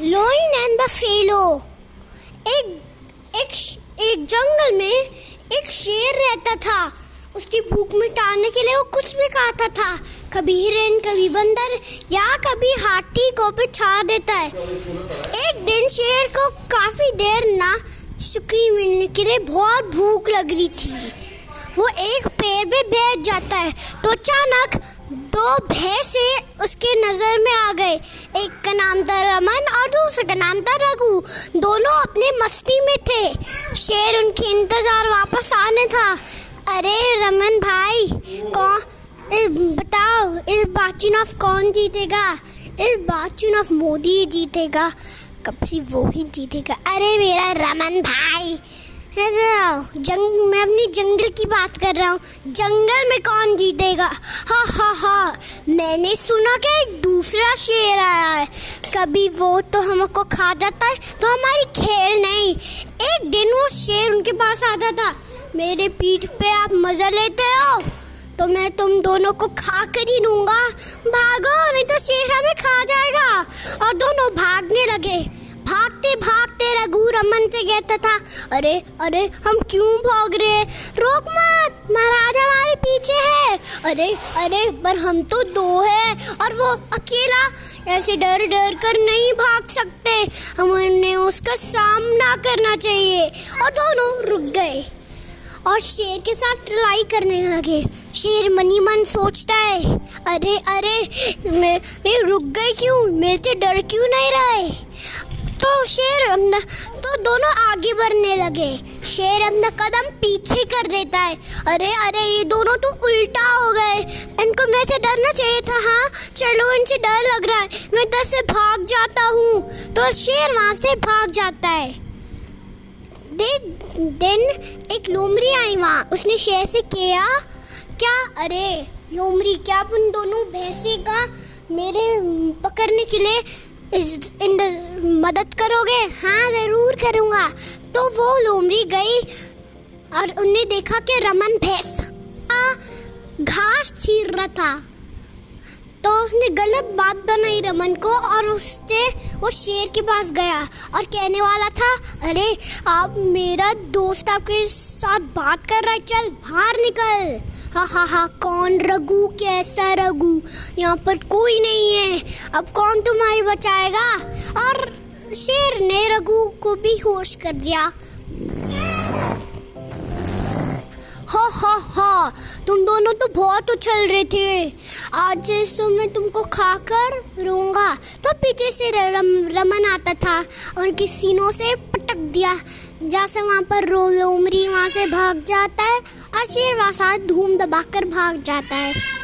Lion and buffalo एक एक एक जंगल में एक शेर रहता था। उसकी भूख मिटाने के लिए वो कुछ भी खाता था। कभी हिरन, कभी बंदर या कभी हाथी को भी छा देता है। एक दिन शेर को काफ़ी देर ना शुक्री मिलने के लिए बहुत भूख लग रही थी। वो एक पेड़ पे बैठ जाता है। तो अचानक दो भैंसे उसके नज़र में आ गए। एक का नाम था रमन और दूसरे का नाम था रघु। दोनों अपने मस्ती में थे। शेर उनके इंतज़ार वापस आने था। अरे रमन भाई, कौन बताओ, इस बात चुनाव कौन जीतेगा? इस बात चुनाव मोदी जीतेगा। कब से वो ही जीतेगा? अरे मेरा रमन भाई जंग अपनी जंगल की बात कर रहा हूँ। जंगल में कौन जीतेगा? हा हा हा। मैंने सुना कि एक दूसरा शेर आया है। कभी वो तो हमको खा जाता है तो हमारी खेल नहीं। एक दिन वो शेर उनके पास आता था। मेरे पीठ पे आप मज़ा लेते हो? तो मैं तुम दोनों को खा कर ही लूँगा भागो, नहीं तो शेर हमें खा जाएगा। और दोनों भागने लगे। रमन से कहता था अरे अरे हम क्यों भाग रहे रोक मत महाराज हमारे पीछे है। अरे अरे पर हम तो दो है और वो अकेला ऐसे डर डर कर नहीं भाग सकते। हमें उसका सामना करना चाहिए। और दोनों रुक गए और शेर के साथ लड़ाई करने लगे। शेर मनी मन सोचता है अरे अरे मैं, मैं रुक गई क्यों? मेरे से डर क्यों नहीं रहे? तो शेर अपना तो दोनों आगे बढ़ने लगे। शेर अपना कदम पीछे कर देता है। अरे अरे, ये दोनों तो उल्टा हो गए। इनको मैं से डरना चाहिए था हाँ? चलो, इनसे डर लग रहा है। मैं इधर से भाग जाता हूँ। तो शेर वहाँ से भाग जाता है। देख, दिन एक लोमड़ी आई वहाँ। उसने शेर से किया, क्या? अरे, लोमड़ी, क्या अपन दोनों भैंसे का मेरे, पकड़ने के लिए इन मदद करोगे? हाँ ज़रूर करूँगा। तो वो लोमड़ी गई और उन्हें देखा कि रमन भैंस घास छीर रहा था। तो उसने गलत बात बनाई रमन को और उससे वो शेर के पास गया और कहने वाला था, अरे, आप मेरा दोस्त आपके साथ बात कर रहा है, चल बाहर निकल। हा हा हा, कौन रघु? कैसा रघु? यहाँ पर कोई नहीं है। अब कौन तुम्हारी बचाएगा? और शेर ने रघु को भी होश कर दिया। हो हो हो तुम दोनों तो बहुत उछल रहे थे। आज तो मैं तुमको खाकर रहूँगा तो पीछे से रम, रमन आता था उनके सीनों से पटक दिया। जैसे वहाँ पर रोलोमरी वहाँ से भाग जाता है और शेर वहाँ धूम दबाकर भाग जाता है।